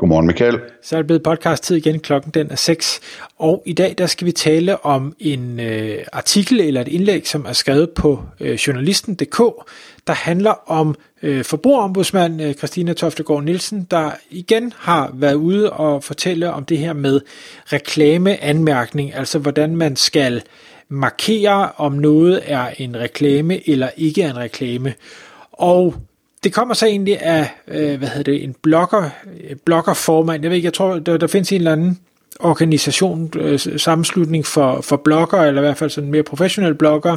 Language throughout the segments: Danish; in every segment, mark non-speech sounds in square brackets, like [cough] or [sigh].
Godmorgen, Michael. Så er det blevet podcast tid igen, klokken den er 6. Og i dag der skal vi tale om en øh, artikel eller et indlæg, som er skrevet på øh, journalisten.dk, der handler om øh, forbrugerombudsmand øh, Christina Toftegård Nielsen, der igen har været ude og fortælle om det her med reklameanmærkning, altså hvordan man skal markere, om noget er en reklame eller ikke er en reklame. Og det kommer så egentlig af, øh, hvad hedder det, en blogger, øh, bloggerformand. Jeg ved ikke, jeg tror, der, der findes en eller anden organisation, øh, sammenslutning for, for blogger, eller i hvert fald sådan mere professionelle blogger,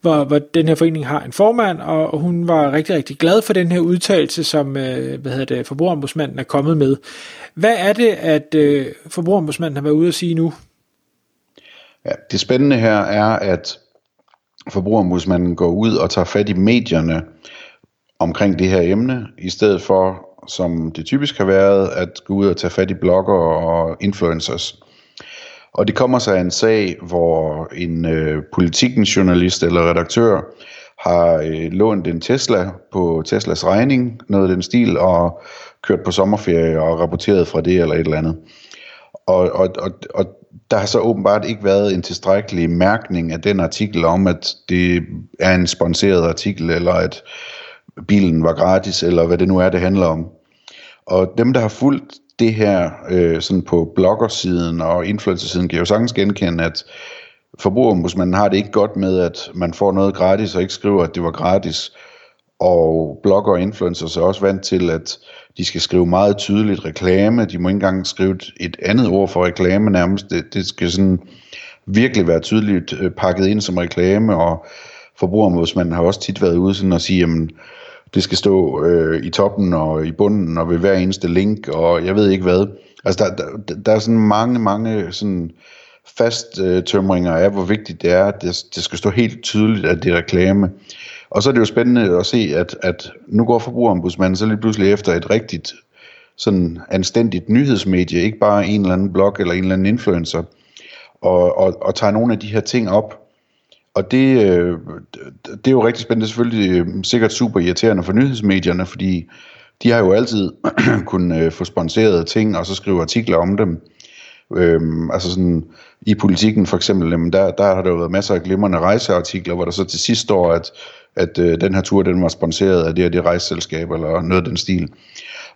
hvor, hvor den her forening har en formand, og, og hun var rigtig, rigtig glad for den her udtalelse, som øh, hvad hedder det, forbrugerombudsmanden er kommet med. Hvad er det, at øh, forbrugerombudsmanden har været ude at sige nu? Ja, det spændende her er, at forbrugerombudsmanden går ud og tager fat i medierne, omkring det her emne, i stedet for, som det typisk har været, at gå ud og tage fat i blogger og influencers. Og det kommer sig af en sag, hvor en øh, politikens journalist eller redaktør har øh, lånt en Tesla på Teslas regning, noget af den stil, og kørt på sommerferie og rapporteret fra det eller et eller andet. Og, og, og, og der har så åbenbart ikke været en tilstrækkelig mærkning af den artikel om, at det er en sponsoreret artikel, eller at bilen var gratis, eller hvad det nu er, det handler om. Og dem, der har fulgt det her øh, sådan på bloggersiden og influencersiden, kan jo sagtens genkende, at forbrugerombudsmanden har det ikke godt med, at man får noget gratis og ikke skriver, at det var gratis. Og blogger og influencers er også vant til, at de skal skrive meget tydeligt reklame. De må ikke engang skrive et andet ord for reklame nærmest. Det, det skal sådan virkelig være tydeligt øh, pakket ind som reklame, og forbrugerombudsmanden har også tit været ude sådan og sige, jamen, det skal stå øh, i toppen og i bunden og ved hver eneste link, og jeg ved ikke hvad. Altså, der, der, der er sådan mange, mange sådan fast øh, tømringer af, hvor vigtigt det er, at det, det skal stå helt tydeligt, at det er reklame. Og så er det jo spændende at se, at, at nu går forbrugerombudsmanden så lige pludselig efter et rigtigt sådan anstændigt nyhedsmedie, ikke bare en eller anden blog eller en eller anden influencer, og, og, og tager nogle af de her ting op, og det, øh, det er jo rigtig spændende, selvfølgelig øh, sikkert super irriterende for nyhedsmedierne, fordi de har jo altid [clears throat] kunnet øh, få sponsoreret ting, og så skrive artikler om dem. Øhm, altså sådan, i politikken for eksempel, jamen der, der har der jo været masser af glimrende rejseartikler, hvor der så til sidst står, at, at øh, den her tur, den var sponsoreret af det og det rejseselskab, eller noget af den stil.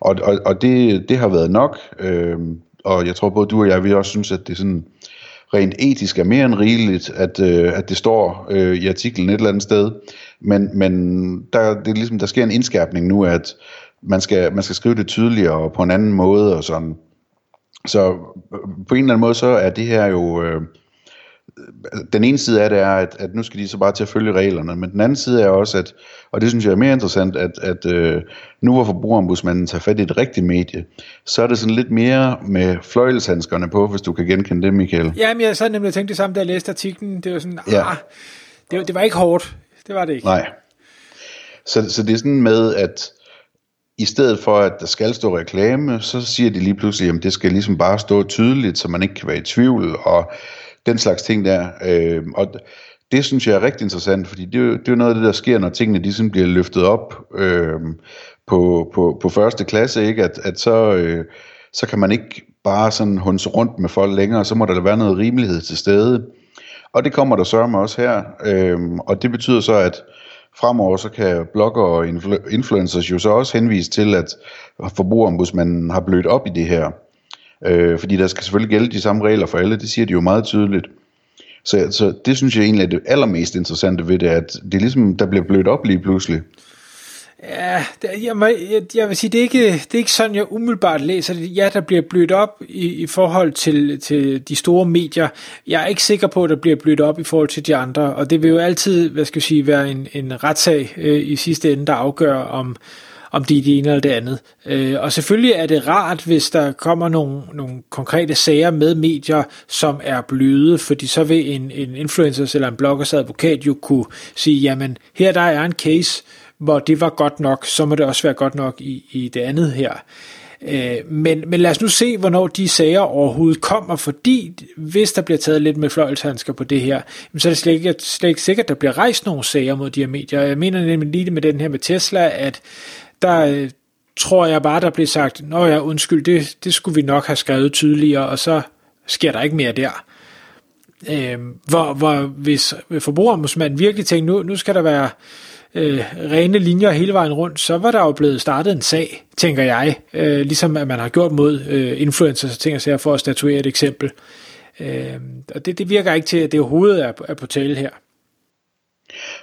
Og, og, og det, det har været nok, øh, og jeg tror både du og jeg, vi også synes, at det er sådan, rent etisk er mere end rigeligt, at, øh, at det står øh, i artiklen et eller andet sted. Men, men der, det er ligesom, der sker en indskærpning nu, at man skal, man skal skrive det tydeligere på en anden måde og sådan. Så øh, på en eller anden måde, så er det her jo... Øh, den ene side af det er, at, at nu skal de så bare til at følge reglerne, men den anden side er også, at, og det synes jeg er mere interessant, at, at øh, nu hvor forbrugerombudsmanden tager fat i et rigtigt medie, så er det sådan lidt mere med fløjelshandskerne på, hvis du kan genkende det, Michael. Ja, men jeg sad nemlig tænkt det samme, da jeg læste artiklen. Det var sådan, ja. ah, det, det var ikke hårdt. Det var det ikke. Nej. Så, så det er sådan med, at i stedet for, at der skal stå reklame, så siger de lige pludselig, at det skal ligesom bare stå tydeligt, så man ikke kan være i tvivl, og den slags ting der. Øh, og det synes jeg er rigtig interessant, fordi det det er jo noget af det, der sker, når tingene de sådan bliver løftet op øh, på, på, på første klasse, ikke? At, at så, øh, så kan man ikke bare sådan hunse rundt med folk længere, så må der være noget rimelighed til stede. Og det kommer der så også her, øh, og det betyder så, at fremover så kan blogger og influ- influencers jo så også henvise til, at forbrugerombudsmanden har blødt op i det her. Øh, fordi der skal selvfølgelig gælde de samme regler for alle, det siger de jo meget tydeligt. Så, så det synes jeg egentlig er det allermest interessante ved det, at det er ligesom, der bliver blødt op lige pludselig. Ja, det, jeg, jeg, jeg vil sige, det er, ikke, det er ikke sådan, jeg umiddelbart læser det. Ja, der bliver blødt op i, i forhold til, til de store medier. Jeg er ikke sikker på, at der bliver blødt op i forhold til de andre, og det vil jo altid, hvad skal jeg sige, være en, en retssag øh, i sidste ende, der afgør, om, om de er det ene eller det andet. Øh, og selvfølgelig er det rart, hvis der kommer nogle, nogle konkrete sager med medier, som er bløde, fordi så vil en, en influencer eller en bloggers advokat jo kunne sige, jamen her der er en case, hvor det var godt nok, så må det også være godt nok i, i det andet her. Øh, men, men lad os nu se, hvornår de sager overhovedet kommer, fordi hvis der bliver taget lidt med fløjlshandsker på det her, så er det slet ikke, slet ikke sikkert, at der bliver rejst nogle sager mod de her medier. Jeg mener nemlig lige med den her med Tesla, at der øh, tror jeg bare, der blev sagt, nå ja, undskyld, det, det skulle vi nok have skrevet tydeligere, og så sker der ikke mere der. Øh, hvor, hvor hvis forbrugerombudsmanden virkelig tænkte, nu, nu skal der være øh, rene linjer hele vejen rundt, så var der jo blevet startet en sag, tænker jeg, øh, ligesom at man har gjort mod øh, influencers og ting og sager for at statuere et eksempel. Øh, og det, det virker ikke til, at det overhovedet er, er på tale her.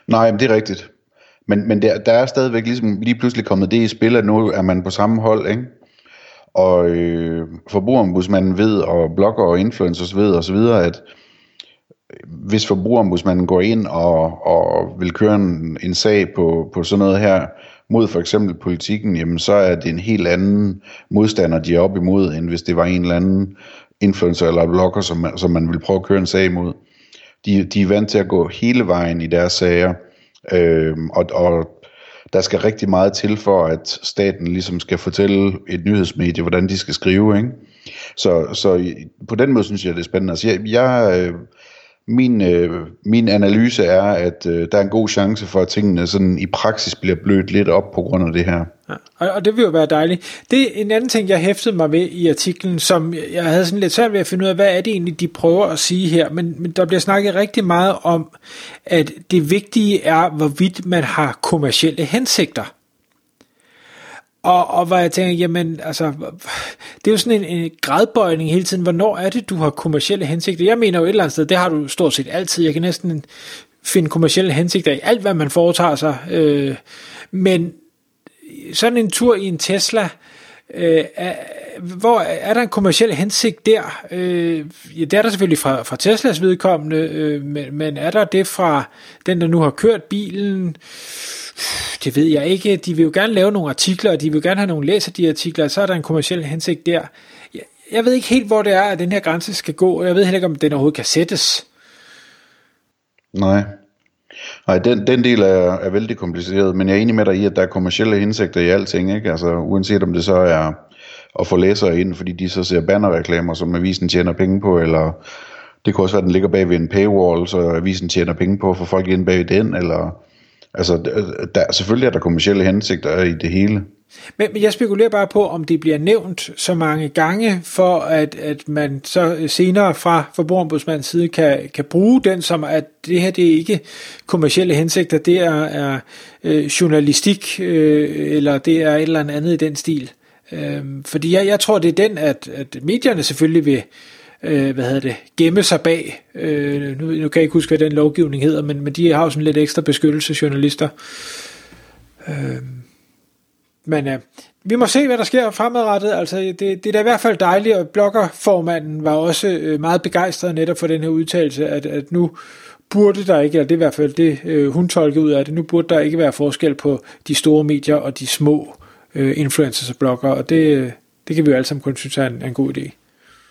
Nej, men det er rigtigt. Men, men der, der er stadigvæk ligesom lige pludselig kommet det i spil, at nu er man på samme hold, ikke? Og øh, forbrugerombudsmanden ved, og blogger og influencers ved osv., at øh, hvis forbrugerombudsmanden går ind og, og vil køre en, en sag på, på sådan noget her, mod for eksempel politikken, jamen så er det en helt anden modstander, de er op imod, end hvis det var en eller anden influencer eller blogger, som, som man vil prøve at køre en sag imod. De, de er vant til at gå hele vejen i deres sager, øh, og, og der skal rigtig meget til for, at staten ligesom skal fortælle et nyhedsmedie, hvordan de skal skrive. Ikke? Så, så på den måde synes jeg, det er spændende. Altså, jeg, jeg, øh, min, øh, min analyse er, at øh, der er en god chance for, at tingene sådan i praksis bliver blødt lidt op på grund af det her. Ja, og, og det vil jo være dejligt. Det er en anden ting, jeg hæftede mig ved i artiklen, som jeg havde sådan lidt svært ved at finde ud af, hvad er det egentlig, de prøver at sige her. Men, men der bliver snakket rigtig meget om, at det vigtige er, hvorvidt man har kommercielle hensigter. Og, og hvor jeg tænker, jamen, altså, det er jo sådan en, en gradbøjning hele tiden. Hvornår er det, du har kommercielle hensigter? Jeg mener jo et eller andet sted, det har du stort set altid. Jeg kan næsten finde kommercielle hensigter i alt, hvad man foretager sig. Øh, men sådan en tur i en Tesla, øh, er, hvor er der en kommersiel hensigt der? Øh, ja, det er der selvfølgelig fra, fra Teslas vedkommende, øh, men, men er der det fra den, der nu har kørt bilen? Øh, det ved jeg ikke. De vil jo gerne lave nogle artikler, og de vil gerne have nogle læser de artikler, og så er der en kommersiel hensigt der. Jeg, jeg ved ikke helt, hvor det er, at den her grænse skal gå, og jeg ved heller ikke, om den overhovedet kan sættes. Nej. Nej, den, den del er, er vældig kompliceret, men jeg er enig med dig i, at der er kommersielle hensigter i alting, ikke? Altså, uanset om det så er at få læsere ind, fordi de så ser bannerreklamer, som avisen tjener penge på, eller det kunne også være, at den ligger bag ved en paywall, så avisen tjener penge på at få folk ind bag den, eller Altså, der, selvfølgelig er der kommersielle hensigter i det hele. Men, men jeg spekulerer bare på, om det bliver nævnt så mange gange, for at, at man så senere fra forbrugerombudsmandens side kan, kan bruge den som, at det her det er ikke kommersielle hensigter, det er, er øh, journalistik, øh, eller det er et eller andet i den stil. Øh, fordi jeg, jeg tror, det er den, at, at medierne selvfølgelig vil, øh, hvad hedder det, gemme sig bag. Øh, nu, nu kan jeg ikke huske, hvad den lovgivning hedder, men, men de har jo sådan lidt ekstra beskyttelse, journalister. Øh, men øh, vi må se, hvad der sker fremadrettet. Altså, det, det er da i hvert fald dejligt, og bloggerformanden var også øh, meget begejstret netop for den her udtalelse, at, at nu burde der ikke, eller det er i hvert fald det, øh, hun tolkede ud af det, nu burde der ikke være forskel på de store medier og de små øh, influencers og blogger, og det, øh, det kan vi jo alle sammen kun synes er en, en god idé.